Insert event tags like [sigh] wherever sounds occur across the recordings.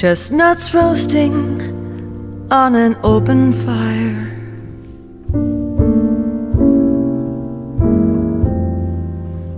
Chestnuts roasting on an open fire.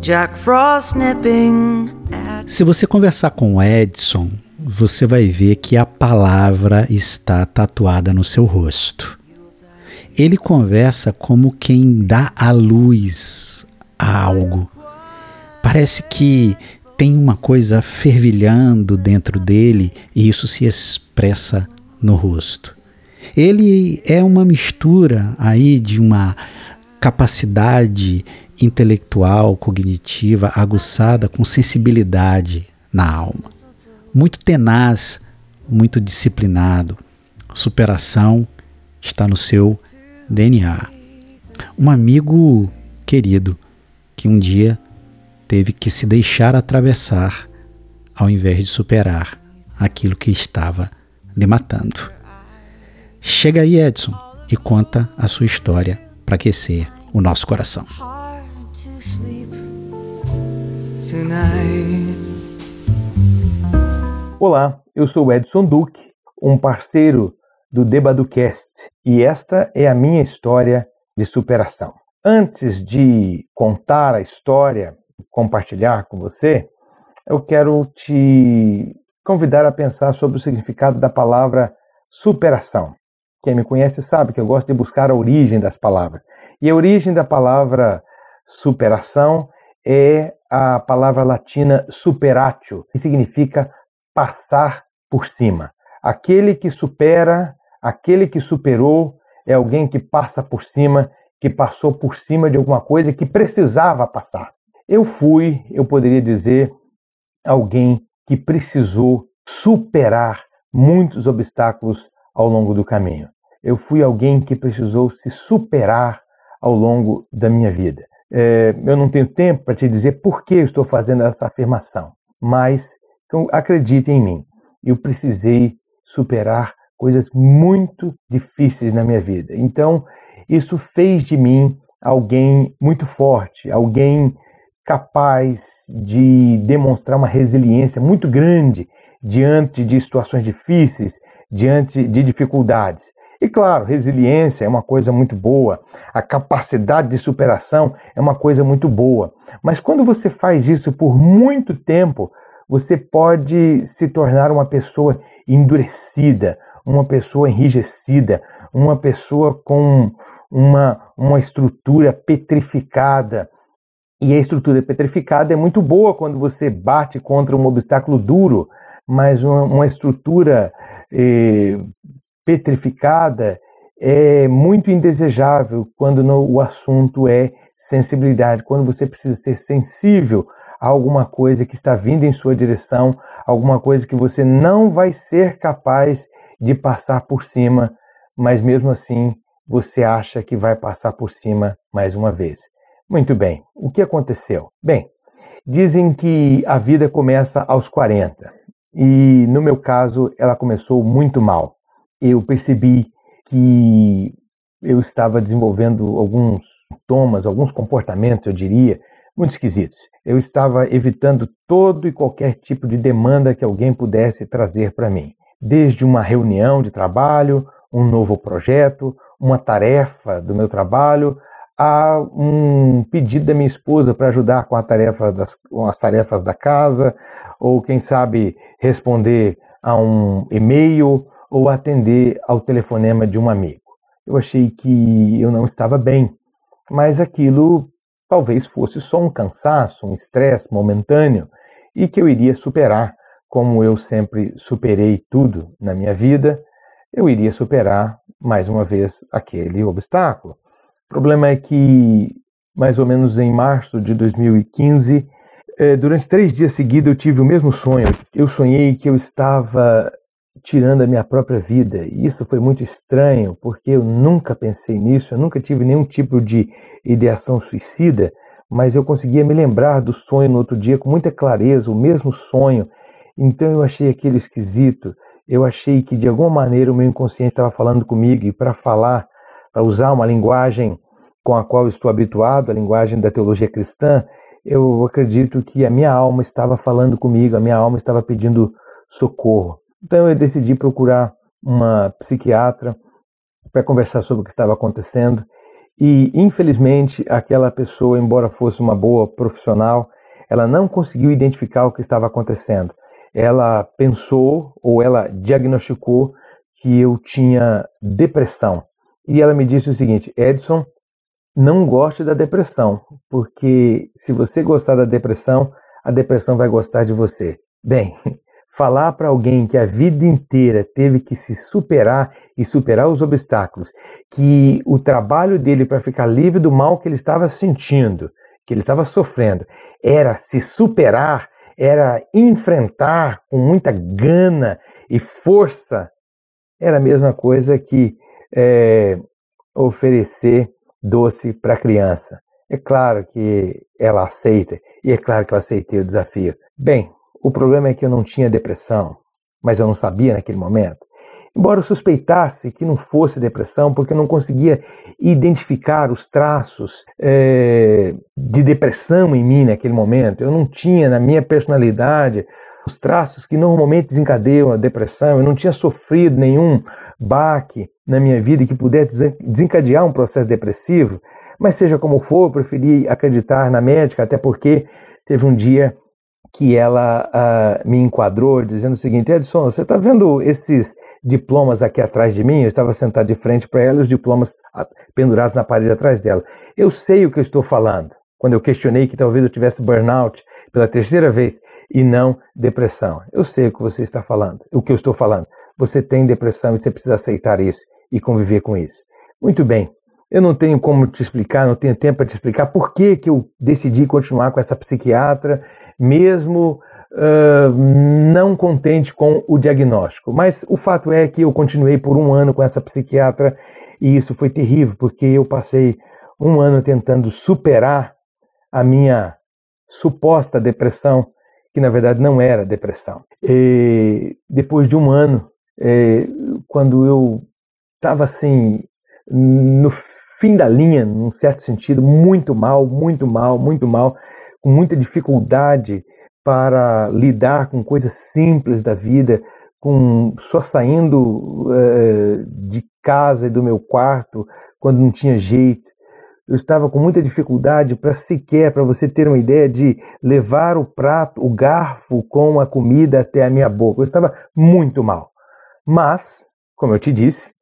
Jack Frost nipping at Se você conversar com o Edson, você vai ver que a palavra está tatuada no seu rosto. Ele conversa como quem dá a luz a algo. Parece que tem uma coisa fervilhando dentro dele e isso se expressa no rosto. Ele é uma mistura aí de uma capacidade intelectual, cognitiva, aguçada com sensibilidade na alma. Muito tenaz, muito disciplinado. Superação está no seu DNA. Um amigo querido que um dia teve que se deixar atravessar ao invés de superar aquilo que estava lhe matando. Chega aí, Edson, e conta a sua história para aquecer o nosso coração. Olá, eu sou Edson Duque, um parceiro do Debaducast, e esta é a minha história de superação. Antes de contar a história, compartilhar com você, eu quero te convidar a pensar sobre o significado da palavra superação. Quem me conhece sabe que eu gosto de buscar a origem das palavras. E a origem da palavra superação é a palavra latina superatio, que significa passar por cima. Aquele que supera, aquele que superou, é alguém que passa por cima, que passou por cima de alguma coisa que precisava passar. Eu fui, eu poderia dizer, alguém que precisou superar muitos obstáculos ao longo do caminho. Eu fui alguém que precisou se superar ao longo da minha vida. É, eu não tenho tempo para te dizer por que eu estou fazendo essa afirmação, mas então, acredite em mim. Eu precisei superar coisas muito difíceis na minha vida. Então, isso fez de mim alguém muito forte, alguém capaz de demonstrar uma resiliência muito grande diante de situações difíceis, diante de dificuldades. E claro, resiliência é uma coisa muito boa, a capacidade de superação é uma coisa muito boa. Mas quando você faz isso por muito tempo, você pode se tornar uma pessoa endurecida, uma pessoa enrijecida, uma pessoa com uma, uma estrutura petrificada. E a estrutura petrificada é muito boa quando você bate contra um obstáculo duro, mas uma, uma estrutura eh, petrificada é muito indesejável quando no, o assunto é sensibilidade, quando você precisa ser sensível a alguma coisa que está vindo em sua direção, alguma coisa que você não vai ser capaz de passar por cima, mas mesmo assim você acha que vai passar por cima mais uma vez. Muito bem, o que aconteceu? Bem, dizem que a vida começa aos 40 e no meu caso ela começou muito mal. Eu percebi que eu estava desenvolvendo alguns sintomas, alguns comportamentos, eu diria, muito esquisitos. Eu estava evitando todo e qualquer tipo de demanda que alguém pudesse trazer para mim, desde uma reunião de trabalho, um novo projeto, uma tarefa do meu trabalho, a um pedido da minha esposa para ajudar com, a tarefa das, com as tarefas da casa, ou quem sabe responder a um e-mail ou atender ao telefonema de um amigo. Eu achei que eu não estava bem, mas aquilo talvez fosse só um cansaço, um estresse momentâneo e que eu iria superar, como eu sempre superei tudo na minha vida, eu iria superar mais uma vez aquele obstáculo. O problema é que, mais ou menos em março de 2015, eh, durante três dias seguidos eu tive o mesmo sonho. Eu sonhei que eu estava tirando a minha própria vida. E isso foi muito estranho, porque eu nunca pensei nisso, eu nunca tive nenhum tipo de ideação suicida, mas eu conseguia me lembrar do sonho no outro dia com muita clareza, o mesmo sonho. Então eu achei aquilo esquisito. Eu achei que de alguma maneira o meu inconsciente estava falando comigo e para falar, para usar uma linguagem com a qual estou habituado, a linguagem da teologia cristã, eu acredito que a minha alma estava falando comigo, a minha alma estava pedindo socorro. Então eu decidi procurar uma psiquiatra para conversar sobre o que estava acontecendo. E, infelizmente, aquela pessoa, embora fosse uma boa profissional, ela não conseguiu identificar o que estava acontecendo. Ela pensou ou ela diagnosticou que eu tinha depressão. E ela me disse o seguinte: Edson, não goste da depressão, porque se você gostar da depressão, a depressão vai gostar de você. Bem, [laughs] falar para alguém que a vida inteira teve que se superar e superar os obstáculos, que o trabalho dele para ficar livre do mal que ele estava sentindo, que ele estava sofrendo, era se superar, era enfrentar com muita gana e força, era a mesma coisa que é, oferecer doce para a criança. É claro que ela aceita, e é claro que eu aceitei o desafio. Bem, o problema é que eu não tinha depressão, mas eu não sabia naquele momento. Embora eu suspeitasse que não fosse depressão, porque eu não conseguia identificar os traços é, de depressão em mim naquele momento, eu não tinha na minha personalidade os traços que normalmente desencadeiam a depressão, eu não tinha sofrido nenhum baque na minha vida que pudesse desencadear um processo depressivo, mas seja como for, eu preferi acreditar na médica, até porque teve um dia que ela uh, me enquadrou dizendo o seguinte: Edson, você está vendo esses diplomas aqui atrás de mim? Eu estava sentado de frente para ela e os diplomas pendurados na parede atrás dela. Eu sei o que eu estou falando. Quando eu questionei que talvez eu tivesse burnout pela terceira vez e não depressão. Eu sei o que você está falando, o que eu estou falando. Você tem depressão e você precisa aceitar isso e conviver com isso. Muito bem. Eu não tenho como te explicar, não tenho tempo para te explicar por que, que eu decidi continuar com essa psiquiatra, mesmo uh, não contente com o diagnóstico. Mas o fato é que eu continuei por um ano com essa psiquiatra e isso foi terrível, porque eu passei um ano tentando superar a minha suposta depressão, que na verdade não era depressão. E depois de um ano, é, quando eu estava assim, no fim da linha, num certo sentido, muito mal, muito mal, muito mal, com muita dificuldade para lidar com coisas simples da vida, com só saindo uh, de casa e do meu quarto quando não tinha jeito. Eu estava com muita dificuldade para sequer, para você ter uma ideia, de levar o prato, o garfo com a comida até a minha boca. Eu estava muito mal. Mas, como eu te disse,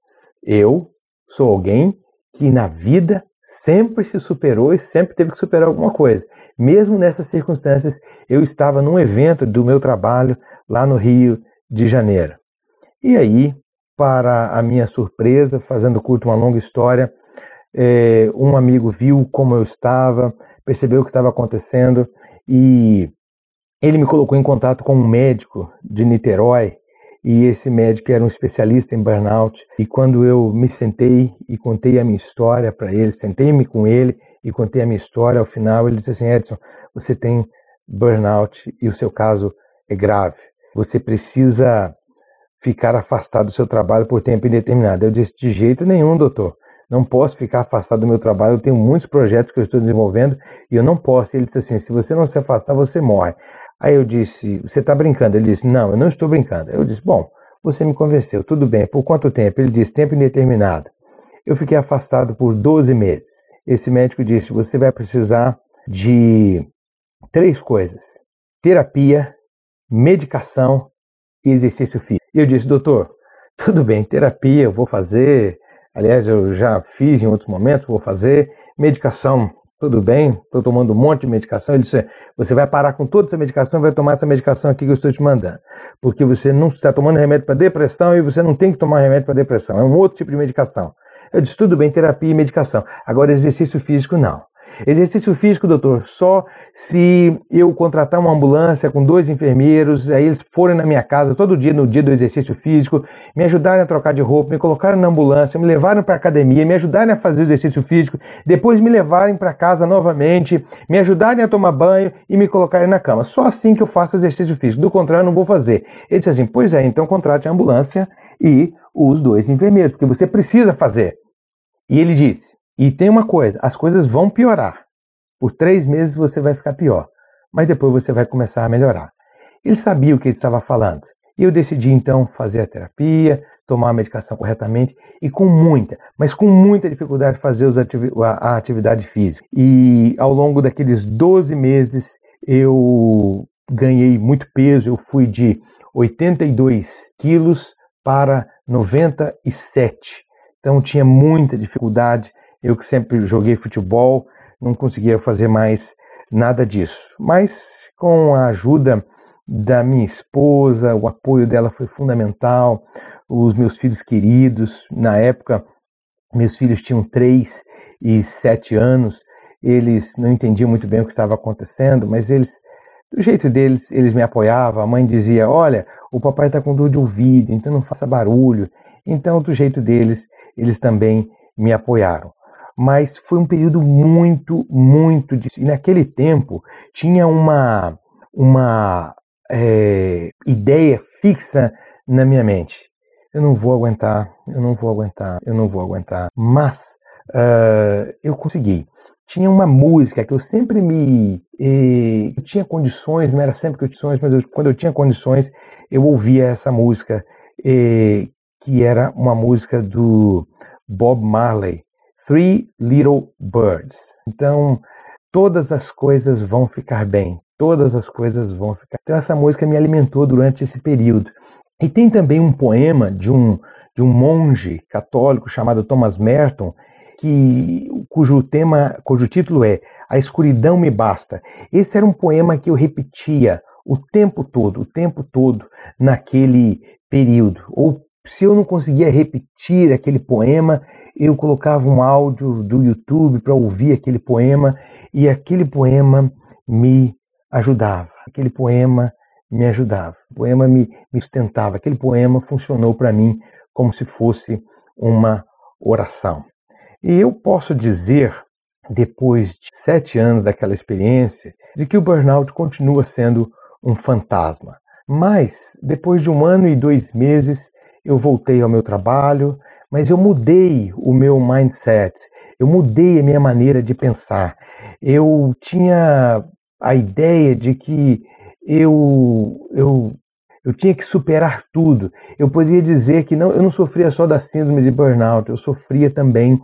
eu sou alguém que na vida sempre se superou e sempre teve que superar alguma coisa. Mesmo nessas circunstâncias, eu estava num evento do meu trabalho lá no Rio de Janeiro. E aí, para a minha surpresa, fazendo curto uma longa história, é, um amigo viu como eu estava, percebeu o que estava acontecendo e ele me colocou em contato com um médico de Niterói e esse médico era um especialista em burnout. E quando eu me sentei e contei a minha história para ele, sentei-me com ele e contei a minha história, ao final ele disse assim: Edson, você tem burnout e o seu caso é grave. Você precisa ficar afastado do seu trabalho por tempo indeterminado. Eu disse: de jeito nenhum, doutor. Não posso ficar afastado do meu trabalho. Eu tenho muitos projetos que eu estou desenvolvendo e eu não posso. Ele disse assim: se você não se afastar, você morre. Aí eu disse: Você está brincando? Ele disse: Não, eu não estou brincando. Eu disse: Bom, você me convenceu, tudo bem. Por quanto tempo? Ele disse: Tempo indeterminado. Eu fiquei afastado por 12 meses. Esse médico disse: Você vai precisar de três coisas: terapia, medicação e exercício físico. E eu disse: Doutor, tudo bem, terapia eu vou fazer. Aliás, eu já fiz em outros momentos, vou fazer. Medicação tudo bem, estou tomando um monte de medicação. Ele disse, você vai parar com toda essa medicação e vai tomar essa medicação aqui que eu estou te mandando. Porque você não está tomando remédio para depressão e você não tem que tomar remédio para depressão. É um outro tipo de medicação. Eu disse, tudo bem, terapia e medicação. Agora, exercício físico, não. Exercício físico, doutor, só se eu contratar uma ambulância com dois enfermeiros, aí eles forem na minha casa todo dia, no dia do exercício físico, me ajudarem a trocar de roupa, me colocarem na ambulância, me levarem para a academia, me ajudarem a fazer exercício físico, depois me levarem para casa novamente, me ajudarem a tomar banho e me colocarem na cama. Só assim que eu faço exercício físico, do contrário, eu não vou fazer. Ele disse assim: pois é, então contrate a ambulância e os dois enfermeiros, porque você precisa fazer. E ele disse: e tem uma coisa: as coisas vão piorar. Por três meses você vai ficar pior, mas depois você vai começar a melhorar. Ele sabia o que ele estava falando. E eu decidi então fazer a terapia, tomar a medicação corretamente e com muita, mas com muita dificuldade fazer a atividade física. E ao longo daqueles 12 meses eu ganhei muito peso, eu fui de 82 quilos para 97. Então tinha muita dificuldade. Eu que sempre joguei futebol, não conseguia fazer mais nada disso. Mas com a ajuda da minha esposa, o apoio dela foi fundamental. Os meus filhos queridos, na época, meus filhos tinham três e sete anos. Eles não entendiam muito bem o que estava acontecendo, mas eles, do jeito deles, eles me apoiavam. A mãe dizia: Olha, o papai está com dor de ouvido, então não faça barulho. Então, do jeito deles, eles também me apoiaram. Mas foi um período muito, muito difícil. E naquele tempo tinha uma, uma é, ideia fixa na minha mente. Eu não vou aguentar, eu não vou aguentar, eu não vou aguentar. Mas uh, eu consegui. Tinha uma música que eu sempre me. Eh, eu tinha condições, não era sempre condições, mas eu, quando eu tinha condições, eu ouvia essa música, eh, que era uma música do Bob Marley, Three Little Birds. Então, todas as coisas vão ficar bem, todas as coisas vão ficar. Então, essa música me alimentou durante esse período. E tem também um poema de um, de um monge católico chamado Thomas Merton, que, cujo tema, cujo título é A Escuridão Me Basta. Esse era um poema que eu repetia o tempo todo, o tempo todo, naquele período. Ou se eu não conseguia repetir aquele poema, eu colocava um áudio do YouTube para ouvir aquele poema e aquele poema me ajudava. Aquele poema me ajudava. O poema me, me sustentava. Aquele poema funcionou para mim como se fosse uma oração. E eu posso dizer, depois de sete anos daquela experiência, de que o burnout continua sendo um fantasma. Mas, depois de um ano e dois meses, eu voltei ao meu trabalho, mas eu mudei o meu mindset, eu mudei a minha maneira de pensar. Eu tinha a ideia de que eu, eu, eu tinha que superar tudo. Eu poderia dizer que não, eu não sofria só da síndrome de burnout, eu sofria também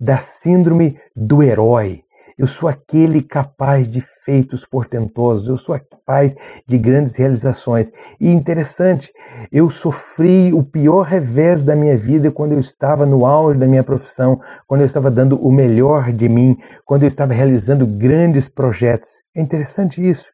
da síndrome do herói. Eu sou aquele capaz de feitos portentosos, eu sou capaz de grandes realizações. E interessante, eu sofri o pior revés da minha vida quando eu estava no auge da minha profissão, quando eu estava dando o melhor de mim, quando eu estava realizando grandes projetos. É interessante isso.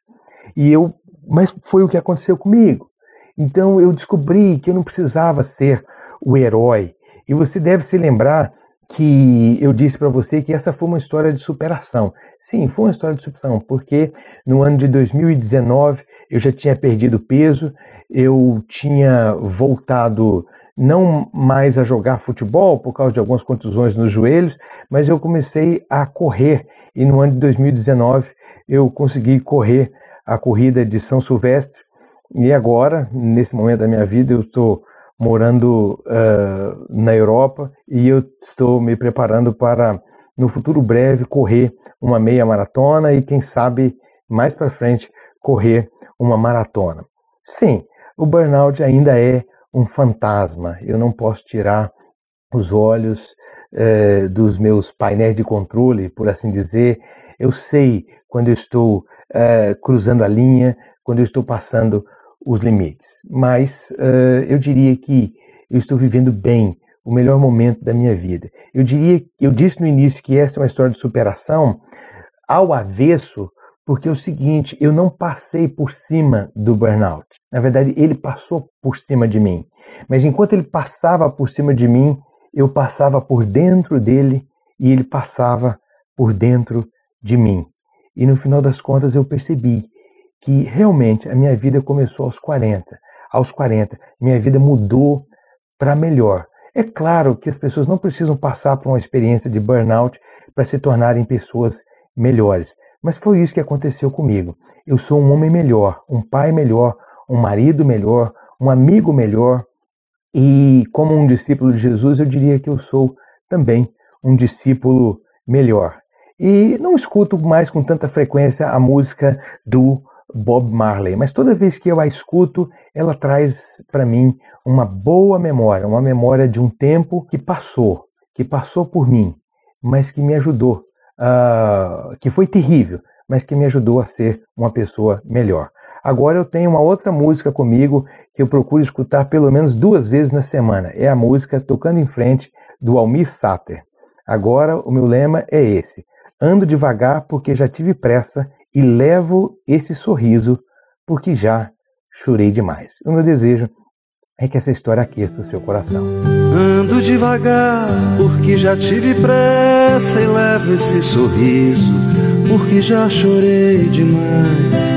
E eu, mas foi o que aconteceu comigo. Então eu descobri que eu não precisava ser o herói. E você deve se lembrar que eu disse para você que essa foi uma história de superação. Sim, foi uma história de superação, porque no ano de 2019 eu já tinha perdido peso, eu tinha voltado não mais a jogar futebol por causa de algumas contusões nos joelhos, mas eu comecei a correr. E no ano de 2019 eu consegui correr a corrida de São Silvestre. E agora, nesse momento da minha vida, eu estou morando uh, na Europa e eu estou me preparando para, no futuro breve, correr uma meia maratona e, quem sabe, mais para frente, correr uma maratona. Sim, o burnout ainda é um fantasma. Eu não posso tirar os olhos uh, dos meus painéis de controle, por assim dizer. Eu sei quando eu estou uh, cruzando a linha, quando eu estou passando os limites. Mas uh, eu diria que eu estou vivendo bem o melhor momento da minha vida. Eu diria, eu disse no início que essa é uma história de superação ao avesso, porque é o seguinte, eu não passei por cima do burnout. Na verdade, ele passou por cima de mim. Mas enquanto ele passava por cima de mim, eu passava por dentro dele e ele passava por dentro de mim. E no final das contas eu percebi que realmente a minha vida começou aos 40. Aos 40, minha vida mudou para melhor. É claro que as pessoas não precisam passar por uma experiência de burnout para se tornarem pessoas melhores, mas foi isso que aconteceu comigo. Eu sou um homem melhor, um pai melhor, um marido melhor, um amigo melhor, e como um discípulo de Jesus, eu diria que eu sou também um discípulo melhor. E não escuto mais com tanta frequência a música do Bob Marley, mas toda vez que eu a escuto, ela traz para mim uma boa memória, uma memória de um tempo que passou, que passou por mim, mas que me ajudou, uh, que foi terrível, mas que me ajudou a ser uma pessoa melhor. Agora eu tenho uma outra música comigo que eu procuro escutar pelo menos duas vezes na semana. É a música Tocando em Frente do Almir Sater. Agora o meu lema é esse: ando devagar porque já tive pressa e levo esse sorriso porque já chorei demais. O meu desejo é que essa história aqueça o seu coração. Ando devagar porque já tive pressa e levo esse sorriso porque já chorei demais.